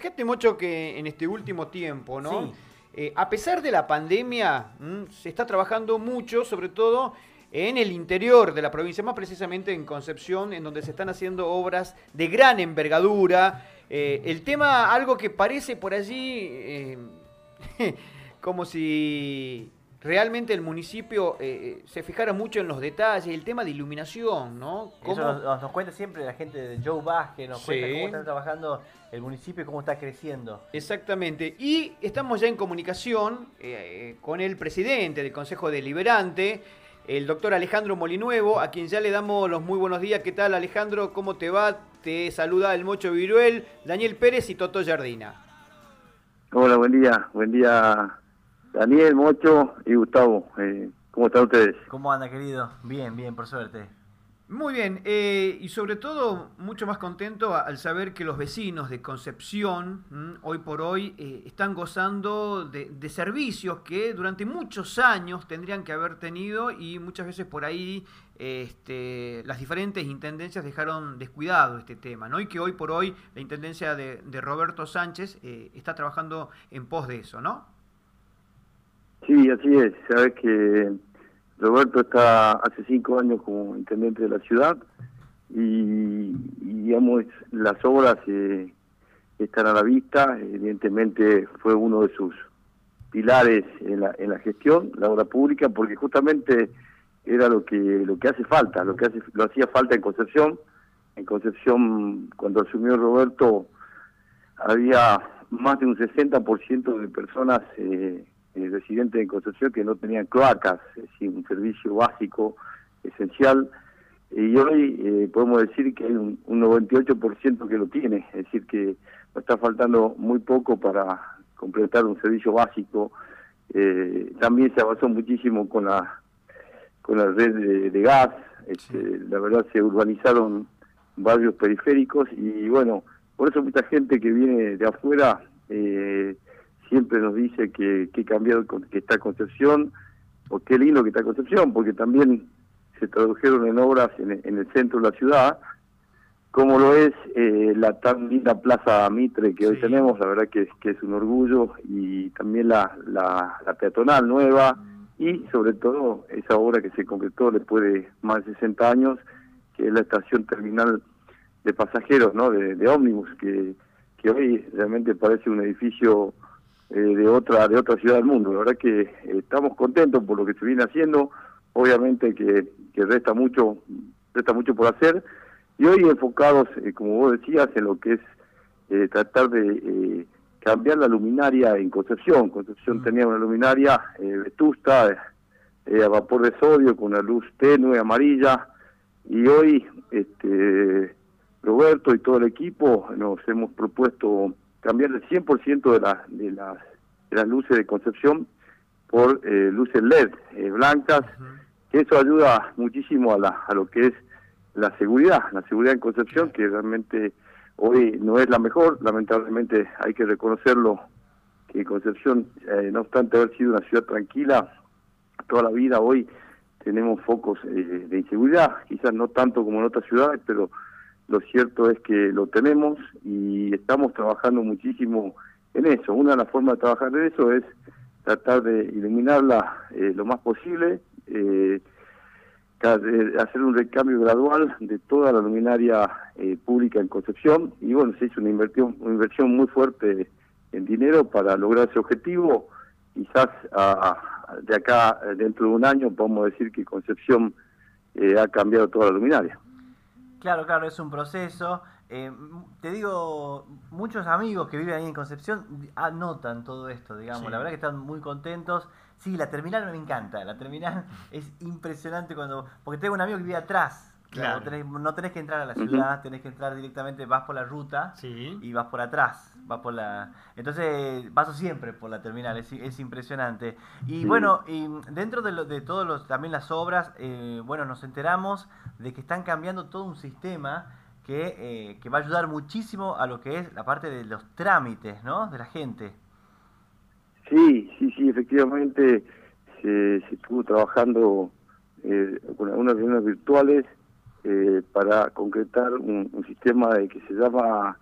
Fíjate mucho que en este último tiempo, ¿no? Eh, a pesar de la pandemia, se está trabajando mucho, sobre todo en el interior de la provincia, más precisamente en Concepción, en donde se están haciendo obras de gran envergadura. Eh, el tema, algo que parece por allí eh, como si realmente el municipio eh, se fijara mucho en los detalles, el tema de iluminación, ¿no? Eso nos, cuenta siempre la gente de Joe Vázquez, nos cuenta cómo está trabajando el municipio y cómo está creciendo. Exactamente. Y estamos ya en comunicación con el presidente del Consejo Deliberante, el doctor Alejandro Molinuevo, a quien ya le damos los muy buenos días. ¿Qué tal Alejandro? ¿Cómo te va? Te saluda el Mocho Viruel, Daniel Pérez y Toto Jardina. Hola, buen día. Buen día Daniel, Mocho y Gustavo. Eh, ¿Cómo están ustedes? ¿Cómo anda, querido? Bien, bien, por suerte. Muy bien, eh, y sobre todo mucho más contento al saber que los vecinos de Concepción hoy por hoy eh, están gozando de, servicios que durante muchos años tendrían que haber tenido y muchas veces por ahí este, las diferentes intendencias dejaron descuidado este tema, ¿no? Y que hoy por hoy la intendencia de, Roberto Sánchez eh, está trabajando en pos de eso, ¿no? Sí, así es. Sabes que Roberto está hace cinco años como intendente de la ciudad y, digamos, las obras eh, están a la vista. Evidentemente fue uno de sus pilares en la, en la gestión, la obra pública, porque justamente era lo que lo que hace falta, lo que hace, lo hacía falta en Concepción. En Concepción, cuando asumió Roberto, había más de un 60% de personas eh, eh, residentes en Concepción que no tenían cloacas, es decir, un servicio básico, esencial, y hoy eh, podemos decir que hay un, 98% que lo tiene, es decir, que nos está faltando muy poco para completar un servicio básico. Eh, también se avanzó muchísimo con la con la red de, gas, este, la verdad se urbanizaron barrios periféricos y bueno, por eso mucha gente que viene de afuera eh, siempre nos dice que qué cambiado que está Concepción, o qué lindo que está Concepción, porque también se tradujeron en obras en, el centro de la ciudad, como lo es eh, la tan linda Plaza Mitre que hoy tenemos, la verdad que, que es un orgullo, y también la, la, peatonal nueva, y sobre todo esa obra que se concretó después de más de 60 años, que es la estación terminal de pasajeros, ¿no? de, de ómnibus, que, que hoy realmente parece un edificio eh, de otra de otra ciudad del mundo. La verdad que eh, estamos contentos por lo que se viene haciendo. Obviamente que, que resta mucho resta mucho por hacer y hoy enfocados, eh, como vos decías, en lo que es tratar de cambiar la luminaria en Concepción. Concepción mm. tenía una luminaria vetusta a vapor de sodio con una luz tenue amarilla y hoy este Roberto y todo el equipo nos hemos propuesto cambiar el 100% de, la, de, las, de las luces de Concepción por eh, luces LED eh, blancas, que eso ayuda muchísimo a, la, a lo que es la seguridad, la seguridad en Concepción, que realmente hoy no es la mejor, lamentablemente hay que reconocerlo, que Concepción, eh, no obstante haber sido una ciudad tranquila toda la vida, hoy tenemos focos de inseguridad, quizás no tanto como en otras ciudades, pero lo cierto es que lo tenemos y estamos trabajando muchísimo en eso. Una de las formas de trabajar en eso es tratar de iluminarla eh, lo más posible, eh, hacer un recambio gradual de toda la luminaria eh, pública en Concepción y bueno, se hizo una inversión, una inversión muy fuerte en dinero para lograr ese objetivo. Quizás de acá, dentro de un año, podemos decir que Concepción ha cambiado toda la luminaria. Claro, claro, es un proceso. Eh, te digo, muchos amigos que viven ahí en Concepción anotan todo esto, digamos. La verdad que están muy contentos. Sí, la terminal me encanta. La terminal es impresionante cuando. Porque tengo un amigo que vive atrás Claro. no tenés que entrar a la ciudad, tenés que entrar directamente, vas por la ruta y vas por atrás, vas por la... Entonces paso siempre por la terminal, es, impresionante. Y bueno, y dentro de, lo, de todos los, también las obras, eh, bueno, nos enteramos de que están cambiando todo un sistema que, eh, que va a ayudar muchísimo a lo que es la parte de los trámites, ¿no? De la gente. Sí, sí, sí, efectivamente se, estuvo trabajando eh, con algunas reuniones virtuales eh, para concretar un, sistema de que se llama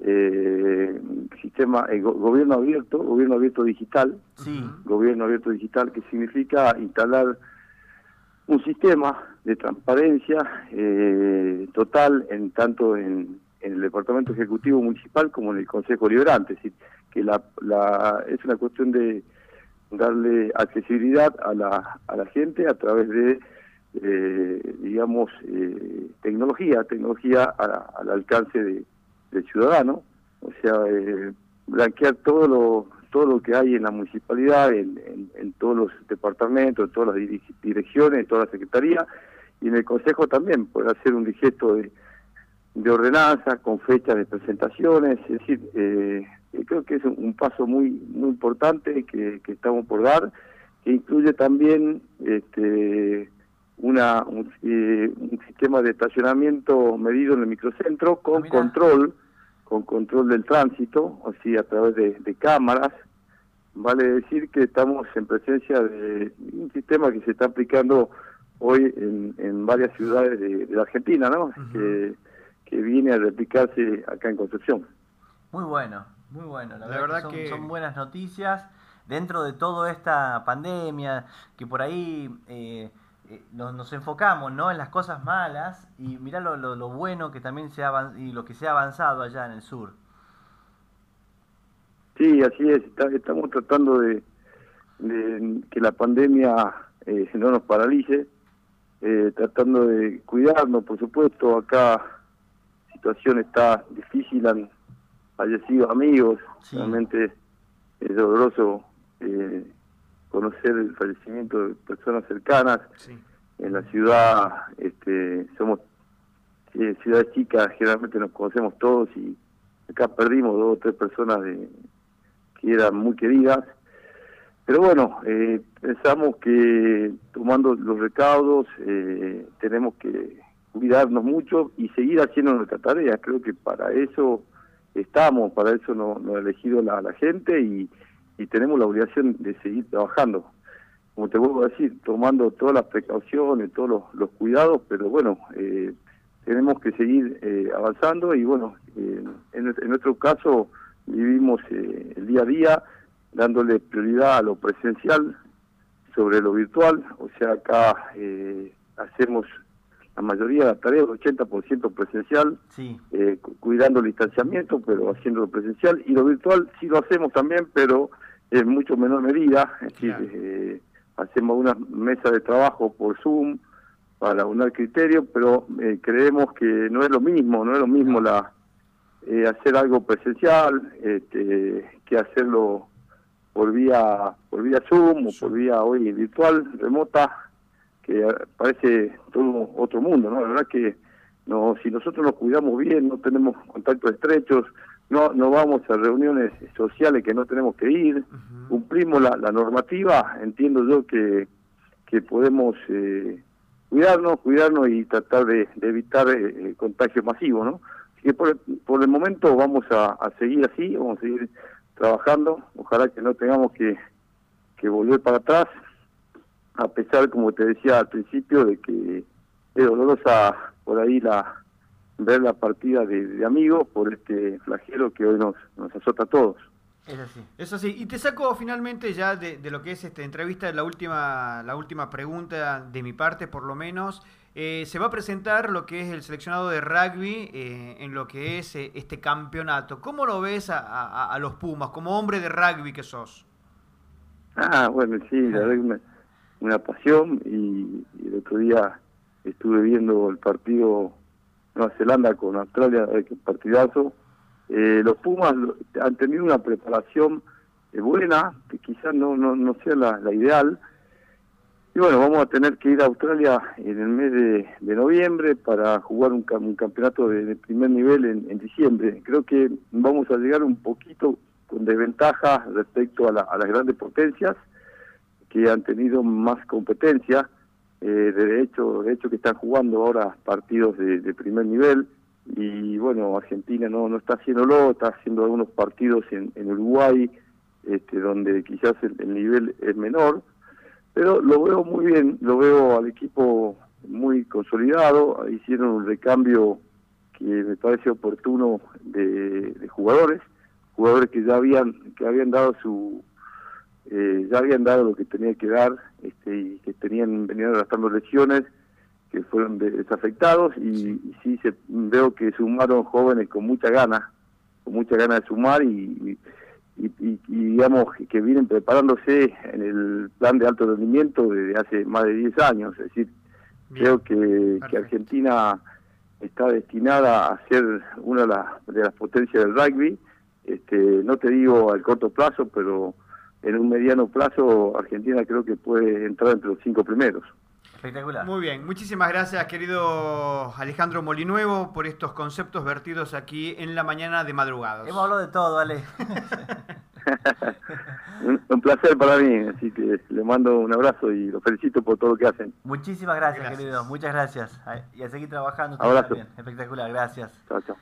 eh, sistema eh, gobierno abierto, gobierno abierto digital, sí. gobierno abierto digital, que significa instalar un sistema de transparencia eh, total en tanto en, el departamento ejecutivo municipal como en el Consejo Liberante, es decir, que la, la, es una cuestión de darle accesibilidad a la, a la gente a través de eh, digamos, eh, tecnología, tecnología al alcance de, del ciudadano, o sea, eh, blanquear todo lo, todo lo que hay en la municipalidad, en, en, todos los departamentos, en todas las direcciones, en toda la secretaría, y en el Consejo también, poder hacer un digesto de, de ordenanza con fechas de presentaciones, es decir, eh, creo que es un, paso muy muy importante que, que estamos por dar, que incluye también este una un, eh, un, sistema de estacionamiento medido en el microcentro con ah, control con control del tránsito o sí a través de, cámaras. Vale decir que estamos en presencia de un sistema que se está aplicando hoy en, en varias ciudades de, la Argentina no que, que viene a replicarse acá en Concepción. Muy bueno muy bueno. La, verdad, que son, son buenas noticias. Dentro de toda esta pandemia que por ahí eh, eh, nos, enfocamos ¿no? en las cosas malas y mirá lo, lo, bueno que también se ha y lo que se ha avanzado allá en el sur. Sí, así es. estamos tratando de, que la pandemia eh, no nos paralice, eh, tratando de cuidarnos, por supuesto. Acá la situación está difícil, han fallecido amigos, realmente es doloroso eh, conocer el fallecimiento de personas cercanas. En la ciudad este, somos eh, ciudades chicas, generalmente nos conocemos todos y acá perdimos dos o tres personas de, que eran muy queridas. Pero bueno, eh, pensamos que tomando los recaudos eh, tenemos que cuidarnos mucho y seguir haciendo nuestra tarea. Creo que para eso estamos, para eso nos, ha elegido la, la gente y, y tenemos la obligación de seguir trabajando. Como te vuelvo a decir, tomando todas las precauciones, todos los, cuidados, pero bueno, eh, tenemos que seguir eh, avanzando y bueno, eh, en, nuestro caso vivimos el día a día dándole prioridad a lo presencial sobre lo virtual, o sea, acá hacemos la mayoría de las tareas, el 80% presencial, sí. cuidando el distanciamiento, pero haciéndolo presencial, y lo virtual sí lo hacemos también, pero en mucho menor medida, es decir, eh, hacemos una mesa de trabajo por Zoom para unar criterios, pero eh, creemos que no es lo mismo, no es lo mismo la eh, hacer algo presencial este, que hacerlo por vía por vía Zoom o por vía hoy virtual, remota, que parece todo otro mundo, ¿no? La verdad que no, si nosotros nos cuidamos bien, no tenemos contactos estrechos, no no vamos a reuniones sociales que no tenemos que ir, cumplimos la, la, normativa, entiendo yo que, que podemos eh, cuidarnos, cuidarnos y tratar de, evitar eh, el contagio masivo, ¿no? Así que por, por el momento vamos a, a, seguir así, vamos a seguir trabajando, ojalá que no tengamos que, que volver para atrás, a pesar, como te decía al principio, de que es dolorosa por ahí la ver la partida de, amigos por este flagelo que hoy nos, nos azota a todos. Es así. Es así. Y te saco finalmente ya de, lo que es esta entrevista, la última, la última pregunta de mi parte, por lo menos. Eh, se va a presentar lo que es el seleccionado de rugby eh, en lo que es eh, este campeonato. ¿Cómo lo ves a, a, los Pumas, como hombre de rugby que sos? Ah, bueno, sí, la verdad una, una pasión y, y el otro día estuve viendo el partido Nueva Zelanda con Australia, eh, partidazo. Eh, los Pumas han tenido una preparación eh, buena, que quizás no, no, no sea la, ideal. Y bueno, vamos a tener que ir a Australia en el mes de, noviembre para jugar un, campeonato de, primer nivel en, diciembre. Creo que vamos a llegar un poquito con desventaja respecto a, a las grandes potencias que han tenido más competencia eh, de hecho de hecho que están jugando ahora partidos de, primer nivel. Y bueno Argentina no no está haciéndolo está haciendo algunos partidos en, Uruguay este donde quizás el, nivel es menor. Pero lo veo muy bien lo veo al equipo muy consolidado. Hicieron un recambio que me parece oportuno de, jugadores, jugadores que ya habían que habían dado su eh, ya habían dado lo que tenía que dar este, y que tenían venían gastando lesiones que fueron desafectados y, sí. se, veo que sumaron jóvenes con mucha gana con mucha gana de sumar y, y, digamos que vienen preparándose en el plan de alto rendimiento desde hace más de 10 años. Es decir creo que, que Argentina está destinada a ser una de las, de las potencias del rugby. Este, no te digo al corto plazo, pero en un mediano plazo Argentina creo que puede entrar entre los cinco primeros. Espectacular. Muy bien, muchísimas gracias querido Alejandro Molinuevo por estos conceptos vertidos aquí en la mañana de madrugados. Hemos hablado de todo, Ale. un, placer para mí, así que le mando un abrazo y lo felicito por todo lo que hacen. Muchísimas gracias, querido, muchas gracias. Y a seguir trabajando. Abrazo. Espectacular, gracias. Chao, chao.